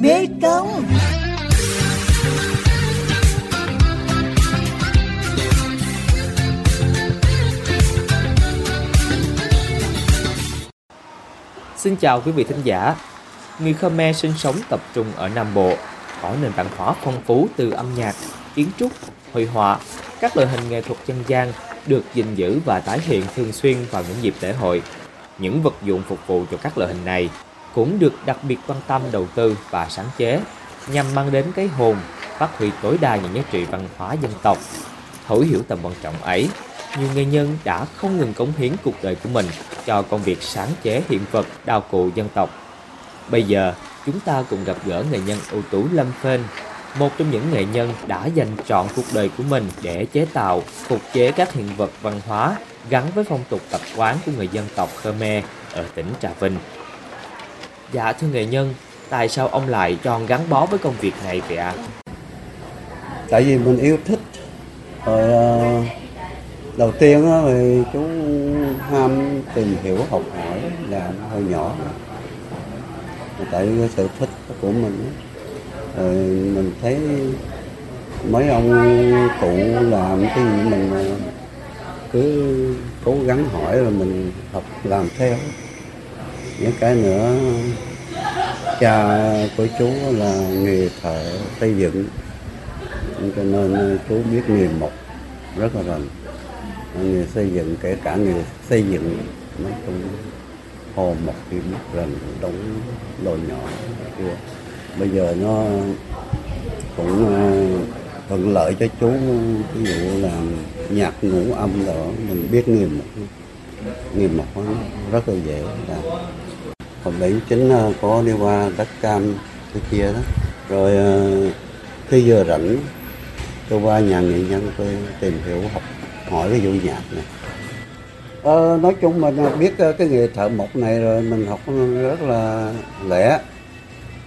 Mê Công Xin chào quý vị thính giả Người Khmer sinh sống tập trung ở Nam Bộ có nền văn hóa phong phú từ âm nhạc, kiến trúc, hội họa, các loại hình nghệ thuật dân gian được gìn giữ và tái hiện thường xuyên vào những dịp lễ hội. Những vật dụng phục vụ cho các loại hình này cũng được đặc biệt quan tâm đầu tư và sáng chế nhằm mang đến cái hồn, phát huy tối đa những giá trị văn hóa dân tộc. Thấu hiểu tầm quan trọng ấy, nhiều nghệ nhân đã không ngừng cống hiến cuộc đời của mình cho công việc sáng chế hiện vật đào cụ dân tộc. Bây giờ, chúng ta cùng gặp gỡ nghệ nhân ưu tú Lâm Phên, một trong những nghệ nhân đã dành trọn cuộc đời của mình để chế tạo, phục chế các hiện vật văn hóa gắn với phong tục tập quán của người dân tộc Khmer ở tỉnh Trà Vinh. Dạ thưa nghệ nhân, tại sao ông lại chọn gắn bó với công việc này vậy ạ? À? Tại vì mình yêu thích. Rồi ờ, đầu tiên đó, thì chú ham tìm hiểu học hỏi dạ, làm hồi nhỏ tại cái sở thích của mình rồi mình thấy mấy ông cụ làm cái gì mình cứ cố gắng hỏi rồi mình học làm theo những cái nữa, cha của chú là nghề thợ xây dựng. Cho nên chú biết nghề mộc rất là rành. Nghề xây dựng, kể cả nghề xây dựng nó cũng hồ một thì biết rành đóng đồ nhỏ kia. Bây giờ nó cũng ờ, thuận lợi cho chú, ví dụ là nhạc ngũ âm đó mình biết nghề một nghề một rất là dễ. Là còn bảy chính ờ, có đi qua đất cam cái kia đó. Rồi ờ, khi giờ rảnh tôi qua nhà nghệ nhân tôi tìm hiểu học hỏi cái vụ nhạc này. Ờ, nói chung mình biết ờ, cái nghề thợ mộc này rồi mình học rất là lẻ.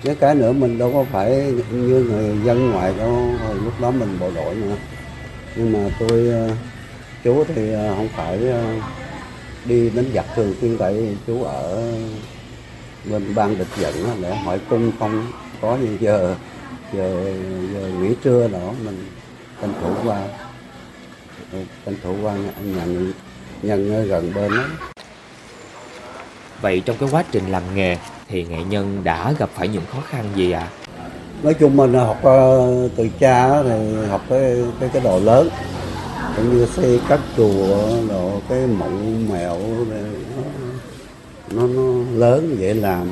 Với cái nữa mình đâu có phải như người dân ngoài đâu hồi lúc đó mình bộ đội nữa nhưng mà tôi chú thì không phải đi đánh giặc thường xuyên tại chú ở bên ban địch dẫn để hỏi cung không có như giờ giờ giờ nghỉ trưa đó mình tranh thủ qua tranh thủ qua nhà, nhà nhân gần bên đó. Vậy trong cái quá trình làm nghề thì nghệ nhân đã gặp phải những khó khăn gì ạ? À? Nói chung mình học uh, từ cha thì học cái cái cái đồ lớn cũng như xây các chùa đồ cái mộng nó, nó nó lớn dễ làm.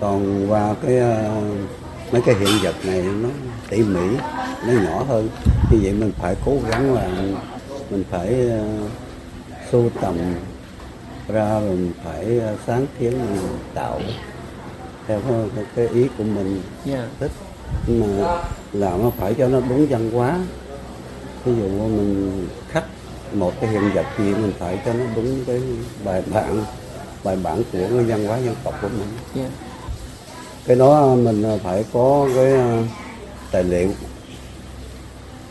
Còn qua cái uh, mấy cái hiện vật này nó tỉ mỉ nó nhỏ hơn. Như vậy mình phải cố gắng là mình phải uh, sưu tầm ra mình phải ờ, sáng kiến mình tạo theo cái ý của mình. Yeah. Dạ. thích. Nhưng mà làm nó phải cho nó đúng văn hóa. Ví dụ mình khắc một cái hiện vật gì mình phải cho nó đúng cái bài bản bài bản của cái văn hóa dân tộc của mình. Yeah. Dạ. cái đó mình phải có cái ờ, tài liệu.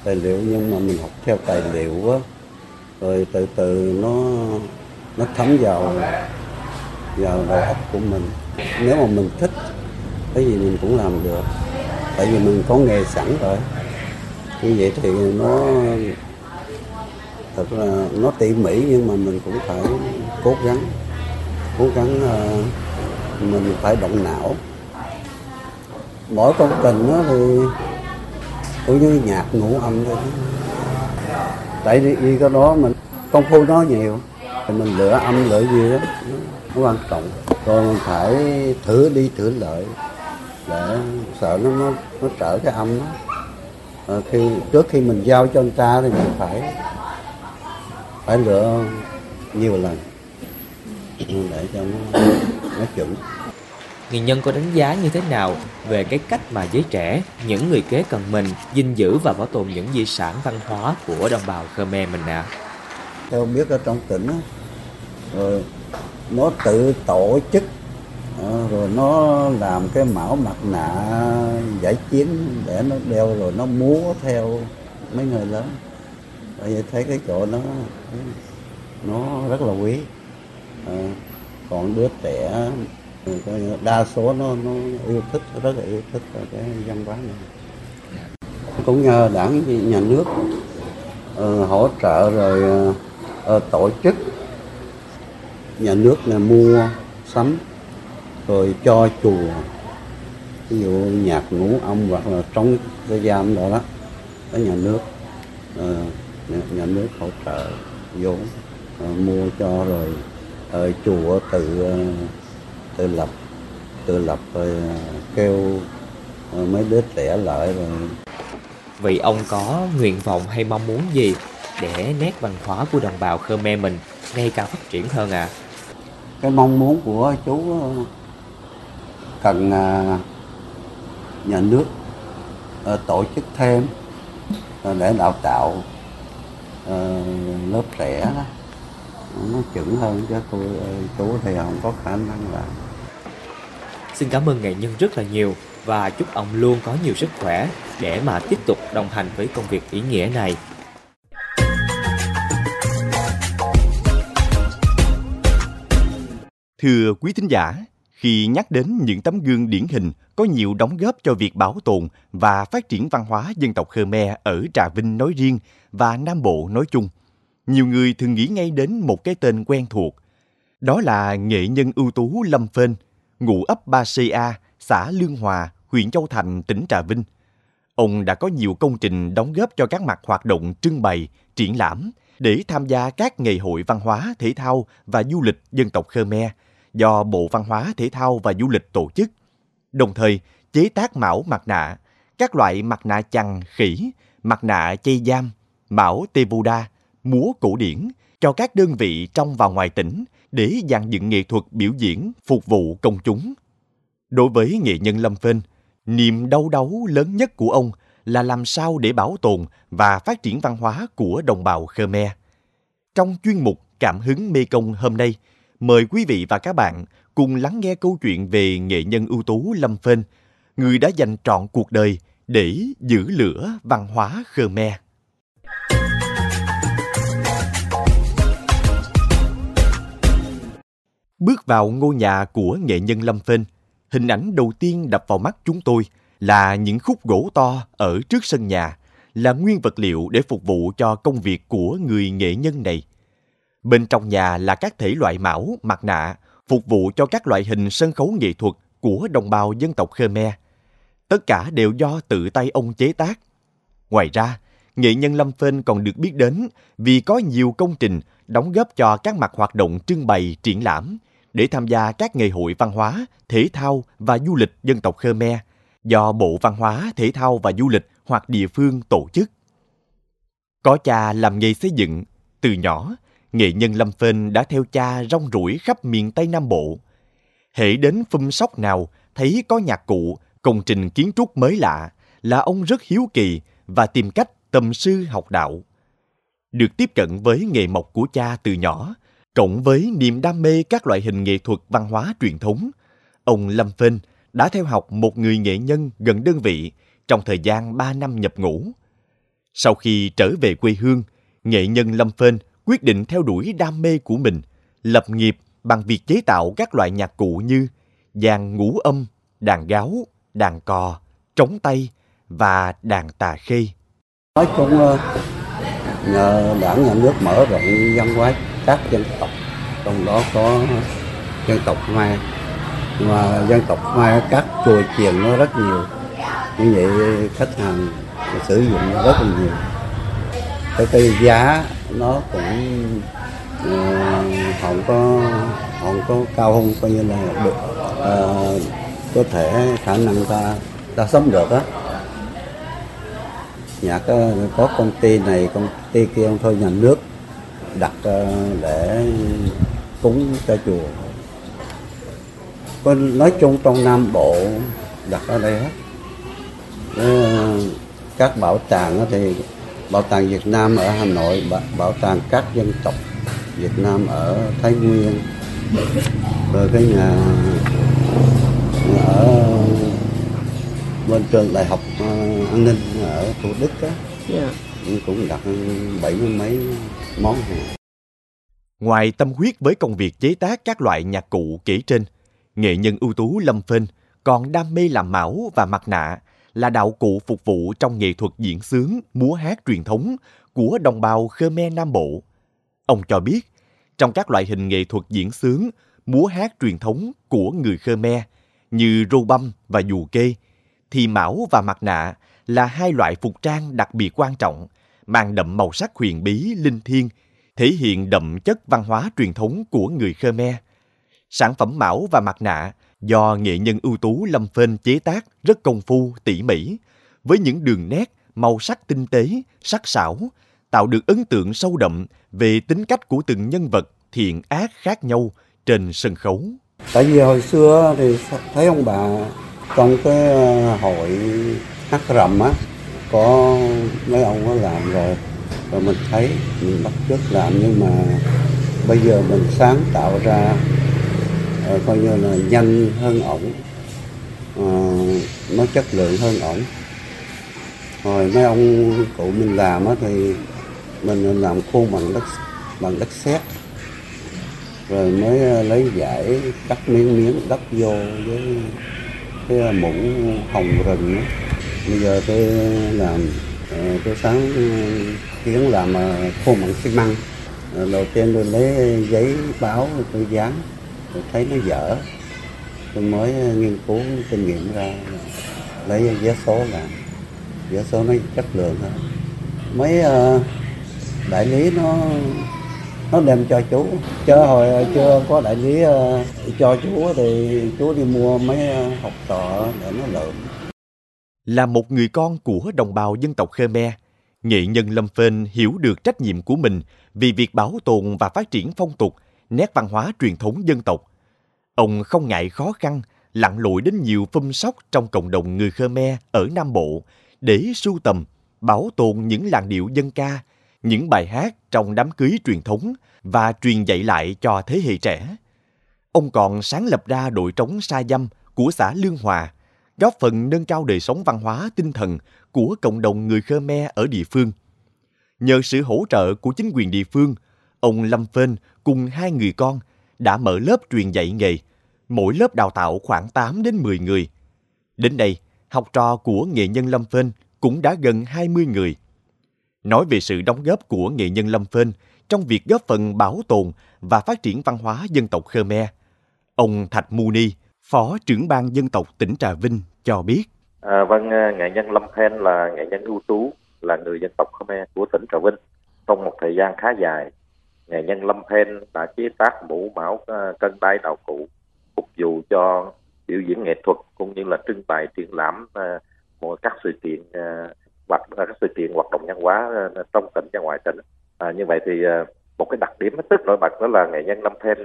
Tài liệu nhưng mà mình học theo tài liệu á rồi từ từ nó nó thấm vào vào đầu óc của mình. Nếu mà mình thích cái gì mình cũng làm được. Tại vì mình có nghề sẵn rồi. Như vậy thì nó thật là nó tỉ mỉ nhưng mà mình cũng phải cố gắng cố gắng uh, mình phải động não. Mỗi công trình đó thì cũng như nhạc ngũ âm thôi tại vì cái đó mình công phu nó nhiều thì mình lựa âm lựa gì đó nó quan trọng. Rồi mình phải thử đi thử lợi để sợ nó nó, nó trở cái âm đó. À, khi trước khi mình giao cho anh ta thì mình phải phải lựa nhiều lần để cho nó nó chuẩn Nghệ nhân có đánh giá như thế nào về cái cách mà giới trẻ, những người kế cận mình gìn giữ và bảo tồn những di sản văn hóa của đồng bào Khmer mình ạ? À? Theo biết ở trong tỉnh rồi nó tự tổ chức ờ, rồi nó làm cái mão mặt nạ giải chiến để nó đeo rồi nó múa theo mấy người lớn bởi vậy thấy cái chỗ nó nó rất là quý còn đứa trẻ ừ, đa số nó nó yêu thích rất là yêu thích cái văn hóa này. Cũng nhờ đảng nhà nước uh, hỗ trợ rồi uh, tổ chức nhà nước là mua sắm rồi cho chùa. Ví dụ nhạc ngũ ông hoặc là trong cái giam đó đó có nhà nước uh, nhà, nhà nước hỗ trợ vốn uh, mua cho rồi uh, chùa tự uh, tự lập tự lập rồi uh, kêu mấy đứa trẻ lại rồi Vậy ông có nguyện vọng hay mong muốn gì để nét văn hóa của đồng bào Khmer mình ngày càng phát triển hơn à? Cái mong muốn của chú cần nhà nước tổ chức thêm để đào tạo lớp trẻ đó nó chuẩn hơn chứ tôi chú thì không có khả năng làm Xin cảm ơn nghệ nhân rất là nhiều và chúc ông luôn có nhiều sức khỏe để mà tiếp tục đồng hành với công việc ý nghĩa này. Thưa quý thính giả, khi nhắc đến những tấm gương điển hình có nhiều đóng góp cho việc bảo tồn và phát triển văn hóa dân tộc Khmer ở Trà Vinh nói riêng và Nam Bộ nói chung, nhiều người thường nghĩ ngay đến một cái tên quen thuộc. Đó là nghệ nhân ưu tú Lâm Phên, ngụ ấp Ba A, xã Lương Hòa, huyện Châu Thành, tỉnh Trà Vinh. Ông đã có nhiều công trình đóng góp cho các mặt hoạt động trưng bày, triển lãm để tham gia các ngày hội văn hóa, thể thao và du lịch dân tộc Khmer do Bộ Văn hóa, Thể thao và Du lịch tổ chức. Đồng thời, chế tác mão mặt nạ, các loại mặt nạ chằn, khỉ, mặt nạ chay giam, mão tê Buddha, múa cổ điển cho các đơn vị trong và ngoài tỉnh để dàn dựng nghệ thuật biểu diễn phục vụ công chúng. Đối với nghệ nhân Lâm Phên, niềm đau đáu lớn nhất của ông là làm sao để bảo tồn và phát triển văn hóa của đồng bào Khmer. Trong chuyên mục Cảm hứng Mê Công hôm nay, mời quý vị và các bạn cùng lắng nghe câu chuyện về nghệ nhân ưu tú Lâm Phên, người đã dành trọn cuộc đời để giữ lửa văn hóa Khmer. Bước vào ngôi nhà của nghệ nhân Lâm Phên, hình ảnh đầu tiên đập vào mắt chúng tôi là những khúc gỗ to ở trước sân nhà, là nguyên vật liệu để phục vụ cho công việc của người nghệ nhân này. Bên trong nhà là các thể loại mão, mặt nạ, phục vụ cho các loại hình sân khấu nghệ thuật của đồng bào dân tộc Khmer. Tất cả đều do tự tay ông chế tác. Ngoài ra, nghệ nhân Lâm Phên còn được biết đến vì có nhiều công trình đóng góp cho các mặt hoạt động trưng bày, triển lãm để tham gia các ngày hội văn hóa, thể thao và du lịch dân tộc Khmer do Bộ Văn hóa, Thể thao và Du lịch hoặc địa phương tổ chức. Có cha làm nghề xây dựng, từ nhỏ, nghệ nhân Lâm Phên đã theo cha rong ruổi khắp miền Tây Nam Bộ. Hễ đến phum sóc nào thấy có nhạc cụ, công trình kiến trúc mới lạ là ông rất hiếu kỳ và tìm cách tầm sư học đạo. Được tiếp cận với nghề mộc của cha từ nhỏ, cộng với niềm đam mê các loại hình nghệ thuật văn hóa truyền thống, ông Lâm Phên đã theo học một người nghệ nhân gần đơn vị trong thời gian 3 năm nhập ngũ. Sau khi trở về quê hương, nghệ nhân Lâm Phên quyết định theo đuổi đam mê của mình, lập nghiệp bằng việc chế tạo các loại nhạc cụ như dàn ngũ âm, đàn gáo, đàn cò, trống tay và đàn tà khê. Nói chung nhờ đảng nhà nước mở rộng văn hóa các dân tộc, trong đó có dân tộc Mai. Mà dân tộc Mai các chùa chiền nó rất nhiều. Như vậy khách hàng sử dụng rất là nhiều. Cái, cái giá nó cũng ờ, không có không có cao hơn coi như là được uh, có thể khả năng ta ta sống được á nhà có, có công ty này công ty kia ông thôi nhà nước đặt ờ, để cúng cho chùa. Có nói chung trong nam bộ đặt ở đây hết. Ờ, các bảo tàng thì bảo tàng Việt Nam ở Hà Nội bảo tàng các dân tộc Việt Nam ở Thái Nguyên. Rồi cái nhà, nhà ở bên trường đại học ờ, an ninh thủ đức á yeah. Dạ. cũng đặt bảy mươi mấy món hàng ngoài tâm huyết với công việc chế tác các loại nhạc cụ kể trên Nghệ nhân ưu tú Lâm Phên còn đam mê làm mão và mặt nạ là đạo cụ phục vụ trong nghệ thuật diễn xướng, múa hát truyền thống của đồng bào Khmer Nam Bộ. Ông cho biết, trong các loại hình nghệ thuật diễn xướng, múa hát truyền thống của người Khmer như rô băm và dù kê, thì mão và mặt nạ là hai loại phục trang đặc biệt quan trọng, mang đậm màu sắc huyền bí, linh thiêng, thể hiện đậm chất văn hóa truyền thống của người Khmer. Sản phẩm mão và mặt nạ do nghệ nhân ưu tú Lâm Phên chế tác rất công phu, tỉ mỉ, với những đường nét, màu sắc tinh tế, sắc sảo, tạo được ấn tượng sâu đậm về tính cách của từng nhân vật thiện ác khác nhau trên sân khấu. Tại vì hồi xưa thì thấy ông bà trong cái ờ, hội hát rầm á có mấy ông có làm rồi rồi mình thấy mình bắt chước làm nhưng mà bây giờ mình sáng tạo ra uh, coi như là nhanh hơn ổng. Uh, nó chất lượng hơn ổng. Rồi mấy ông cụ mình làm á thì mình làm khuôn bằng đất bằng đất sét. Rồi mới ờ, lấy giải cắt miếng miếng đắp vô với cái mũ hồng rừng đó bây giờ tôi làm ờ, tôi sáng ờ, kiến làm ờ, khô bằng xi măng. Đầu tiên tôi lấy giấy báo tôi dán, tôi thấy nó dở. Tôi mới nghiên cứu kinh nghiệm ra, lấy vé số làm. Vé số nó chất lượng hơn. Mấy đại lý nó nó đem cho chú. Chứ hồi chưa có đại lý cho chú thì chú đi mua mấy học trò để nó lượm là một người con của đồng bào dân tộc Khmer, nghệ nhân Lâm Phên hiểu được trách nhiệm của mình vì việc bảo tồn và phát triển phong tục, nét văn hóa truyền thống dân tộc. Ông không ngại khó khăn, lặn lội đến nhiều phum sóc trong cộng đồng người Khmer ở Nam Bộ để sưu tầm, bảo tồn những làn điệu dân ca, những bài hát trong đám cưới truyền thống và truyền dạy lại cho thế hệ trẻ. Ông còn sáng lập ra đội trống sa dâm của xã Lương Hòa, góp phần nâng cao đời sống văn hóa tinh thần của cộng đồng người Khmer ở địa phương. Nhờ sự hỗ trợ của chính quyền địa phương, ông Lâm Phên cùng hai người con đã mở lớp truyền dạy nghề, mỗi lớp đào tạo khoảng 8 đến 10 người. Đến đây, học trò của nghệ nhân Lâm Phên cũng đã gần 20 người. Nói về sự đóng góp của nghệ nhân Lâm Phên trong việc góp phần bảo tồn và phát triển văn hóa dân tộc Khmer, ông Thạch Muni, Phó trưởng ban dân tộc tỉnh Trà Vinh cho biết. À, vâng, à, nghệ nhân Lâm Phen là nghệ nhân ưu tú, là người dân tộc Khmer của tỉnh Trà Vinh. Trong một thời gian khá dài, nghệ nhân Lâm Phen đã chế tác mũ mão à, cân đai đạo cụ phục vụ cho biểu diễn nghệ thuật cũng như là trưng bày triển lãm à, của các sự kiện hoặc các sự kiện hoạt động văn hóa trong tỉnh và ngoài tỉnh. À, như vậy thì một cái đặc điểm hết sức nổi bật đó là nghệ nhân Lâm Phen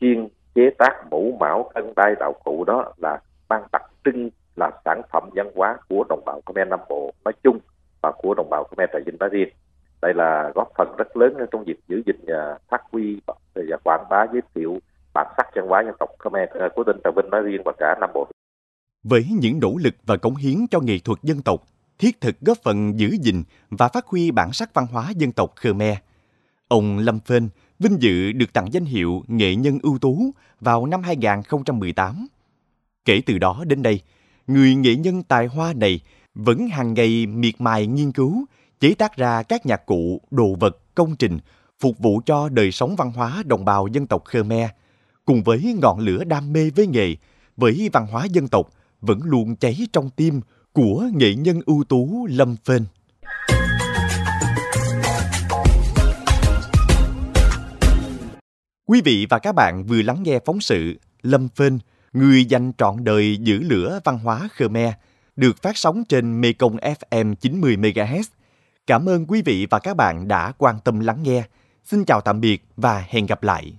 chuyên chế tác mũ mão cân đai đạo cụ đó là mang đặc trưng là sản phẩm văn hóa của đồng bào Khmer Nam Bộ nói chung và của đồng bào Khmer tại Vinh nói riêng. Đây là góp phần rất lớn trong việc giữ gìn à, phát huy và à, quảng bá giới thiệu bản sắc văn hóa dân tộc Khmer à, của tỉnh Trà Vinh nói riêng và cả Nam Bộ. Với những nỗ lực và cống hiến cho nghệ thuật dân tộc, thiết thực góp phần giữ gìn và phát huy bản sắc văn hóa dân tộc Khmer, ông Lâm Phên vinh dự được tặng danh hiệu nghệ nhân ưu tú vào năm 2018. Kể từ đó đến đây, người nghệ nhân tài hoa này vẫn hàng ngày miệt mài nghiên cứu, chế tác ra các nhạc cụ, đồ vật, công trình phục vụ cho đời sống văn hóa đồng bào dân tộc Khmer, cùng với ngọn lửa đam mê với nghề, với văn hóa dân tộc vẫn luôn cháy trong tim của nghệ nhân ưu tú Lâm Phên. Quý vị và các bạn vừa lắng nghe phóng sự Lâm Phên, người dành trọn đời giữ lửa văn hóa Khmer, được phát sóng trên Mekong FM 90 MHz. Cảm ơn quý vị và các bạn đã quan tâm lắng nghe. Xin chào tạm biệt và hẹn gặp lại.